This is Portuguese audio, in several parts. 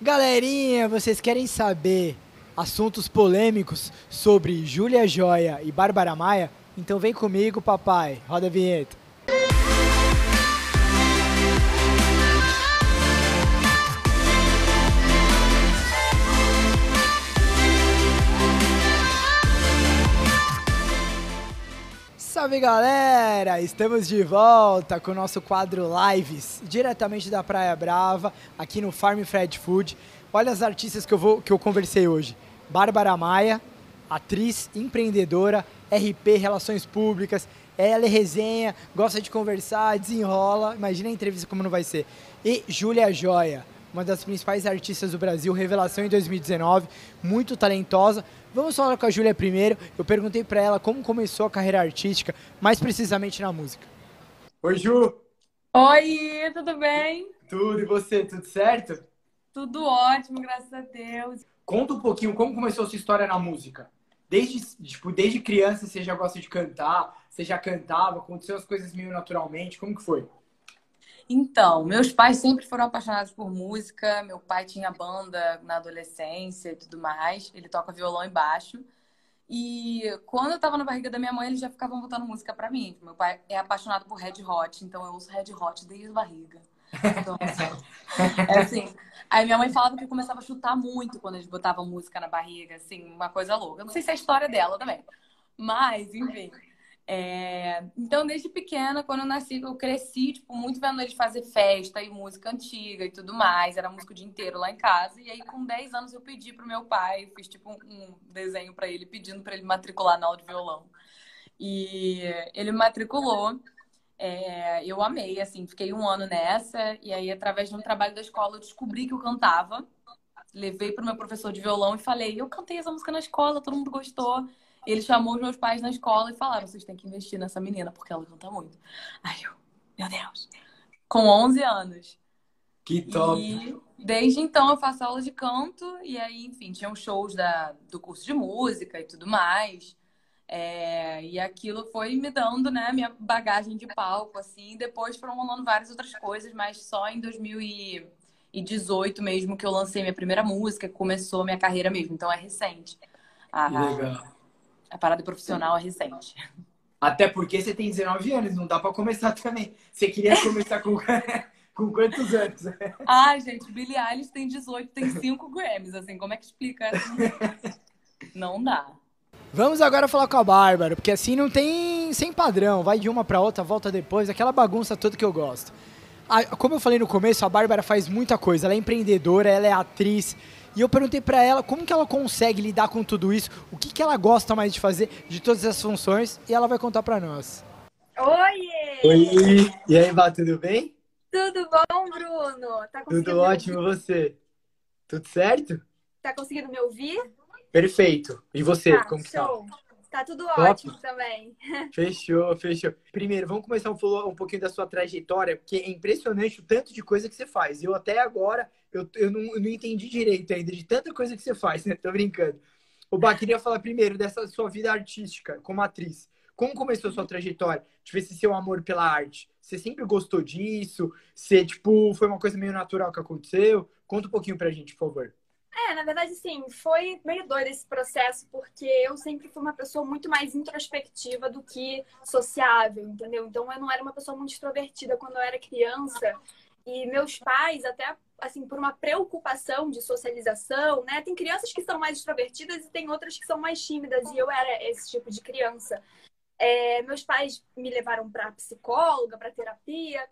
Galerinha, vocês querem saber assuntos polêmicos sobre Júlia Joia e Bárbara Maia? Então vem comigo, papai. Roda a vinheta. Salve galera! Estamos de volta com o nosso quadro Lives, diretamente da Praia Brava, aqui no Farm Fred Food. Olha as artistas que eu, vou, que eu conversei hoje: Bárbara Maia, atriz, empreendedora, RP, Relações Públicas, ela é resenha, gosta de conversar, desenrola. Imagina a entrevista como não vai ser. E Júlia Joia, uma das principais artistas do Brasil, revelação em 2019, muito talentosa. Vamos falar com a Júlia primeiro. Eu perguntei para ela como começou a carreira artística, mais precisamente na música. Oi, Ju! Oi, tudo bem? Tudo, e você? Tudo certo? Tudo ótimo, graças a Deus. Conta um pouquinho como começou a sua história na música. Desde, tipo, desde criança você já gosta de cantar? Você já cantava? Aconteceu as coisas meio naturalmente? Como que foi? Então, meus pais sempre foram apaixonados por música. Meu pai tinha banda na adolescência e tudo mais. Ele toca violão e baixo. E quando eu tava na barriga da minha mãe, eles já ficavam botando música para mim. Meu pai é apaixonado por Red Hot, então eu ouço Red Hot desde a barriga. Então, é assim. Aí minha mãe falava que começava a chutar muito quando eles botavam música na barriga, assim, uma coisa louca. Eu não sei se é a história dela também. Mas, enfim. É... Então, desde pequena, quando eu nasci, eu cresci, tipo, muito vendo eles fazer festa e música antiga e tudo mais. Era música o dia inteiro lá em casa. E aí, com 10 anos, eu pedi pro meu pai, fiz, tipo, um desenho para ele, pedindo para ele matricular na aula de violão. E ele matriculou. É... eu amei, assim, fiquei um ano nessa. E aí, através de um trabalho da escola, eu descobri que eu cantava. Levei pro meu professor de violão e falei: eu cantei essa música na escola, todo mundo gostou. Ele chamou os meus pais na escola e falaram: vocês têm que investir nessa menina, porque ela canta muito. Aí eu, meu Deus. Com 11 anos. Que top! E desde então eu faço aula de canto, e aí, enfim, tinham shows da, do curso de música e tudo mais. É, e aquilo foi me dando, né, minha bagagem de palco, assim. Depois foram rolando várias outras coisas, mas só em 2018 mesmo que eu lancei minha primeira música, que começou minha carreira mesmo. Então é recente. Ah, legal. A parada profissional é recente. Até porque você tem 19 anos, não dá para começar também. Você queria começar com, com quantos anos? Ai, gente, Billie Eilish tem 18, tem 5 Grammys, assim, como é que explica? Não dá. Vamos agora falar com a Bárbara, porque assim não tem sem padrão, vai de uma para outra, volta depois, aquela bagunça toda que eu gosto. Como eu falei no começo, a Bárbara faz muita coisa, ela é empreendedora, ela é atriz, e eu perguntei para ela como que ela consegue lidar com tudo isso, o que, que ela gosta mais de fazer de todas essas funções, e ela vai contar para nós. Oi! Oi! E aí, Bá, tudo bem? Tudo bom, Bruno? Tá tudo ótimo, você? Tudo certo? Tá conseguindo me ouvir? Perfeito. E você, tá, como show. que tá? Tá tudo ótimo também. Fechou, fechou. Primeiro, vamos começar um, um pouquinho da sua trajetória, porque é impressionante o tanto de coisa que você faz. Eu até agora, eu, eu, não, eu não entendi direito ainda de tanta coisa que você faz, né? Tô brincando. O Bah, queria falar primeiro dessa sua vida artística como atriz. Como começou a sua trajetória? Tipo, esse seu amor pela arte. Você sempre gostou disso? Você, tipo, foi uma coisa meio natural que aconteceu? Conta um pouquinho pra gente, por favor. É, na verdade, sim, foi meio doido esse processo, porque eu sempre fui uma pessoa muito mais introspectiva do que sociável, entendeu? Então, eu não era uma pessoa muito extrovertida quando eu era criança. E meus pais, até assim, por uma preocupação de socialização, né? Tem crianças que são mais extrovertidas e tem outras que são mais tímidas, e eu era esse tipo de criança. É, meus pais me levaram para psicóloga, para terapia,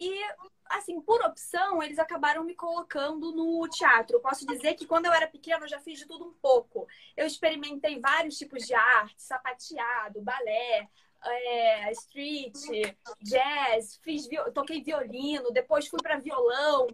e assim, por opção, eles acabaram me colocando no teatro. Posso dizer que quando eu era pequena, eu já fiz de tudo um pouco. Eu experimentei vários tipos de arte, sapateado, balé, é, street, jazz, fiz, toquei violino, depois fui para violão.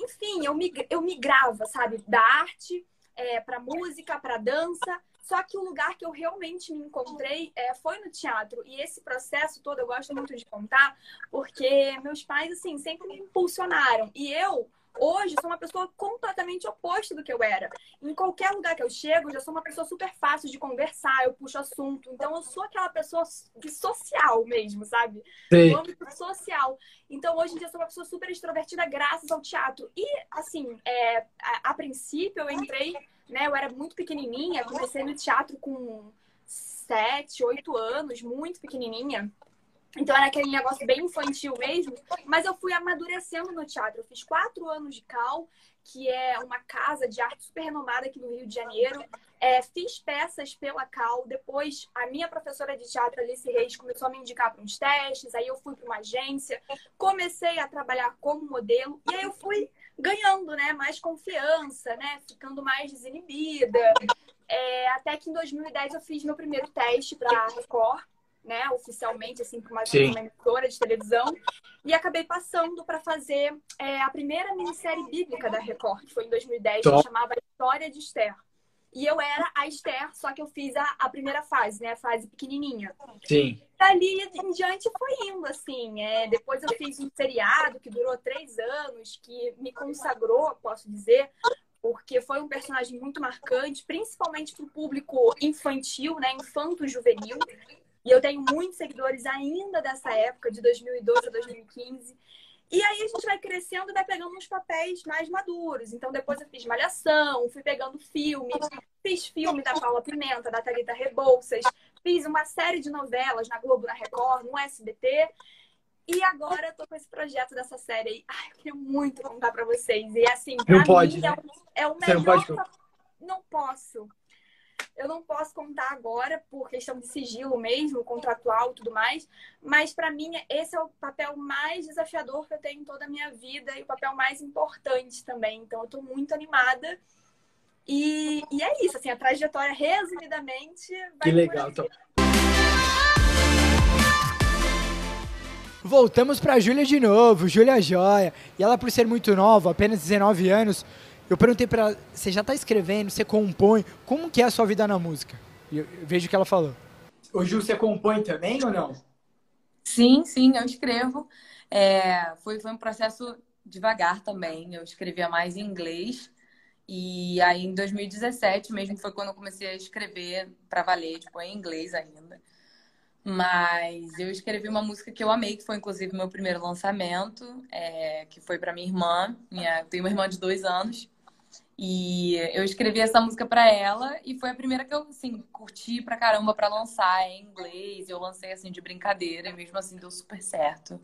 Enfim, eu, mig, eu migrava, sabe, da arte é, para música, para dança. Só que o lugar que eu realmente me encontrei é, foi no teatro. E esse processo todo eu gosto muito de contar, porque meus pais, assim, sempre me impulsionaram. E eu, Hoje, sou uma pessoa completamente oposta do que eu era. Em qualquer lugar que eu chego, eu já sou uma pessoa super fácil de conversar, eu puxo assunto. Então, eu sou aquela pessoa de social mesmo, sabe? Sim. No âmbito social. Então, hoje em dia, eu sou uma pessoa super extrovertida graças ao teatro. E, assim, é, a, a princípio, eu entrei, né? Eu era muito pequenininha, comecei no teatro com sete, oito anos, muito pequenininha. Então era aquele negócio bem infantil mesmo, mas eu fui amadurecendo no teatro. Eu fiz quatro anos de Cal, que é uma casa de arte super renomada aqui no Rio de Janeiro. É, fiz peças pela Cal. Depois, a minha professora de teatro, Alice Reis, começou a me indicar para uns testes. Aí eu fui para uma agência, comecei a trabalhar como modelo. E aí eu fui ganhando né, mais confiança, né, ficando mais desinibida. É, até que em 2010 eu fiz meu primeiro teste para Record né, oficialmente, assim, para uma, uma emissora de televisão, e acabei passando para fazer é, a primeira minissérie bíblica da Record, que foi em 2010, Top. que chamava História de Esther. E eu era a Esther, só que eu fiz a, a primeira fase, né? A fase pequenininha. Sim. Dali em diante foi indo, assim. É, depois eu fiz um seriado que durou três anos, que me consagrou, posso dizer, porque foi um personagem muito marcante, principalmente para o público infantil, né? Infanto-juvenil. E eu tenho muitos seguidores ainda dessa época, de 2012 a 2015. E aí a gente vai crescendo e vai pegando uns papéis mais maduros. Então depois eu fiz Malhação, fui pegando filme, fiz filme da Paula Pimenta, da Thalita Rebouças, fiz uma série de novelas na Globo, na Record, no SBT. E agora eu tô com esse projeto dessa série aí. Ai, eu queria muito contar pra vocês. E assim, pra não mim pode, é, o, é o melhor. Não, pode... não posso. Eu não posso contar agora por questão de sigilo mesmo, contratual e tudo mais, mas para mim esse é o papel mais desafiador que eu tenho em toda a minha vida e o papel mais importante também. Então eu estou muito animada. E, e, é isso, assim, a trajetória, resumidamente. que legal. Então... Voltamos para Júlia de novo, Júlia Joia. E ela, por ser muito nova, apenas 19 anos, eu perguntei para ela, você já está escrevendo, você compõe, como que é a sua vida na música? E eu, eu vejo que ela falou. Ô Ju, você compõe também ou não? Sim, sim, eu escrevo. É, foi, foi um processo devagar também. Eu escrevia mais em inglês. E aí, em 2017 mesmo, foi quando eu comecei a escrever para valer, tipo, em inglês ainda. Mas eu escrevi uma música que eu amei, que foi inclusive meu primeiro lançamento, é, que foi para minha irmã. Minha, eu tenho uma irmã de dois anos. E eu escrevi essa música para ela e foi a primeira que eu, assim, curti pra caramba para lançar em inglês. Eu lancei, assim, de brincadeira e mesmo assim deu super certo.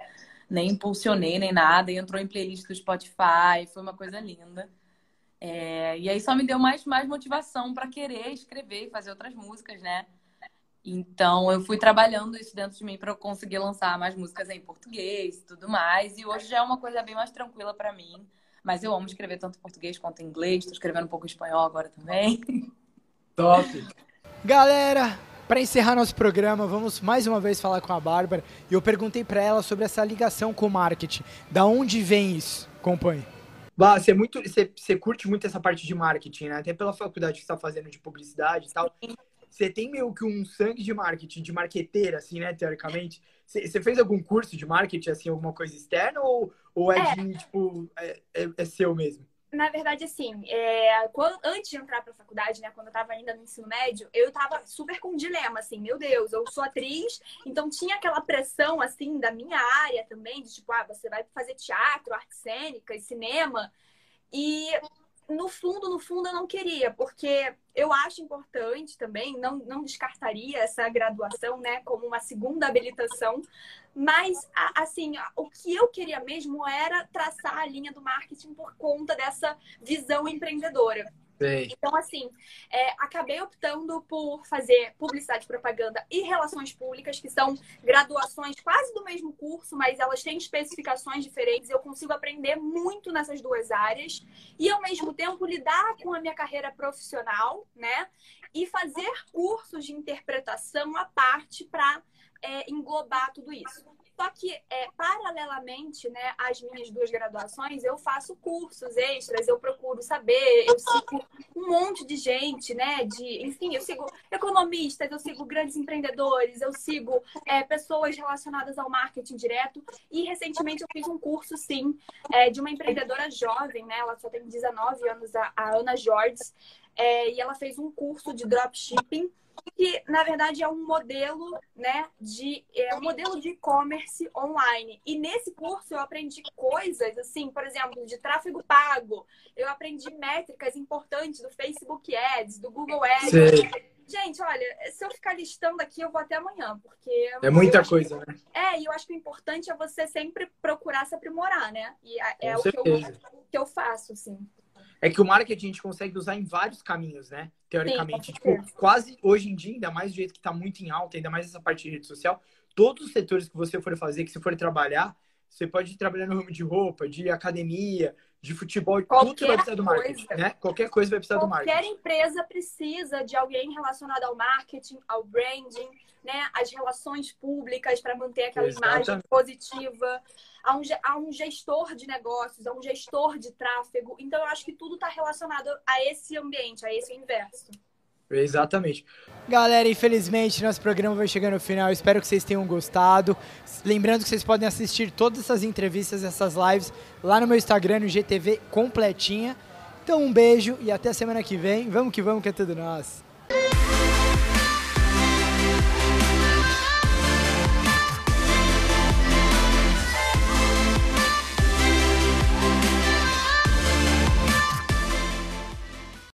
Nem impulsionei, nem nada. E entrou em playlist do Spotify. Foi uma coisa linda. É... E aí só me deu mais, mais motivação para querer escrever e fazer outras músicas, né? Então eu fui trabalhando isso dentro de mim para conseguir lançar mais músicas em português e tudo mais. E hoje já é uma coisa bem mais tranquila para mim. Mas eu amo escrever tanto em português quanto em inglês. Estou escrevendo um pouco em espanhol agora também. Top! Galera, para encerrar nosso programa, vamos mais uma vez falar com a Bárbara. E eu perguntei para ela sobre essa ligação com o marketing. Da onde vem isso? Acompanhe. Bah, você, é muito, você, você curte muito essa parte de marketing, né? Até pela faculdade que você está fazendo de publicidade e tal. Você tem meio que um sangue de marketing, de marqueteira, assim, né? Teoricamente. Você fez algum curso de marketing, assim, alguma coisa externa? Ou, ou é, é. de, tipo, é, é, é, seu mesmo? Na verdade, assim, é, quando, antes de entrar para a faculdade, né, quando eu estava ainda no ensino médio, eu estava super com um dilema, assim, meu Deus, eu sou atriz, então tinha aquela pressão, assim, da minha área também, de tipo, ah, você vai fazer teatro, artes cênicas, cinema, e no fundo, no fundo, eu não queria, porque eu acho importante também, não, não descartaria essa graduação, né, como uma segunda habilitação, mas, assim, o que eu queria mesmo era traçar a linha do marketing por conta dessa visão empreendedora. Então, assim, é, acabei optando por fazer publicidade, propaganda e relações públicas, que são graduações quase do mesmo curso, mas elas têm especificações diferentes. Eu consigo aprender muito nessas duas áreas e, ao mesmo tempo, lidar com a minha carreira profissional, né? E fazer cursos de interpretação à parte para é, englobar tudo isso. Só que, é, paralelamente né, às minhas duas graduações, eu faço cursos extras, eu procuro saber, eu sigo um monte de gente, né? De, enfim, eu sigo economistas, eu sigo grandes empreendedores, eu sigo é, pessoas relacionadas ao marketing direto. E recentemente eu fiz um curso, sim, é, de uma empreendedora jovem, né? Ela só tem 19 anos, a, a Ana Jorge. É, e ela fez um curso de dropshipping que na verdade é um modelo, né, de é um modelo de e-commerce online. E nesse curso eu aprendi coisas assim, por exemplo, de tráfego pago. Eu aprendi métricas importantes do Facebook Ads, do Google Ads. Sim. Gente, olha, se eu ficar listando aqui, eu vou até amanhã, porque é muita coisa, que... né? É, e eu acho que o importante é você sempre procurar se aprimorar, né? E é Com o que eu, que eu faço, assim é que o marketing a gente consegue usar em vários caminhos, né? Teoricamente. Sim, tipo, quase hoje em dia, ainda mais do jeito que está muito em alta, ainda mais essa parte de rede social, todos os setores que você for fazer, que você for trabalhar, você pode trabalhar no ramo de roupa, de academia, de futebol, Qualquer tudo vai precisar do marketing, coisa. né? Qualquer coisa vai precisar do marketing. Qualquer empresa precisa de alguém relacionado ao marketing, ao branding, né? As relações públicas para manter aquela Exatamente. imagem positiva. A um, a um gestor de negócios, a um gestor de tráfego. Então, eu acho que tudo está relacionado a esse ambiente, a esse universo. Exatamente. Galera, infelizmente nosso programa vai chegando ao final. Espero que vocês tenham gostado. Lembrando que vocês podem assistir todas essas entrevistas, essas lives lá no meu Instagram, no GTV completinha. Então um beijo e até semana que vem. Vamos que vamos que é tudo nosso.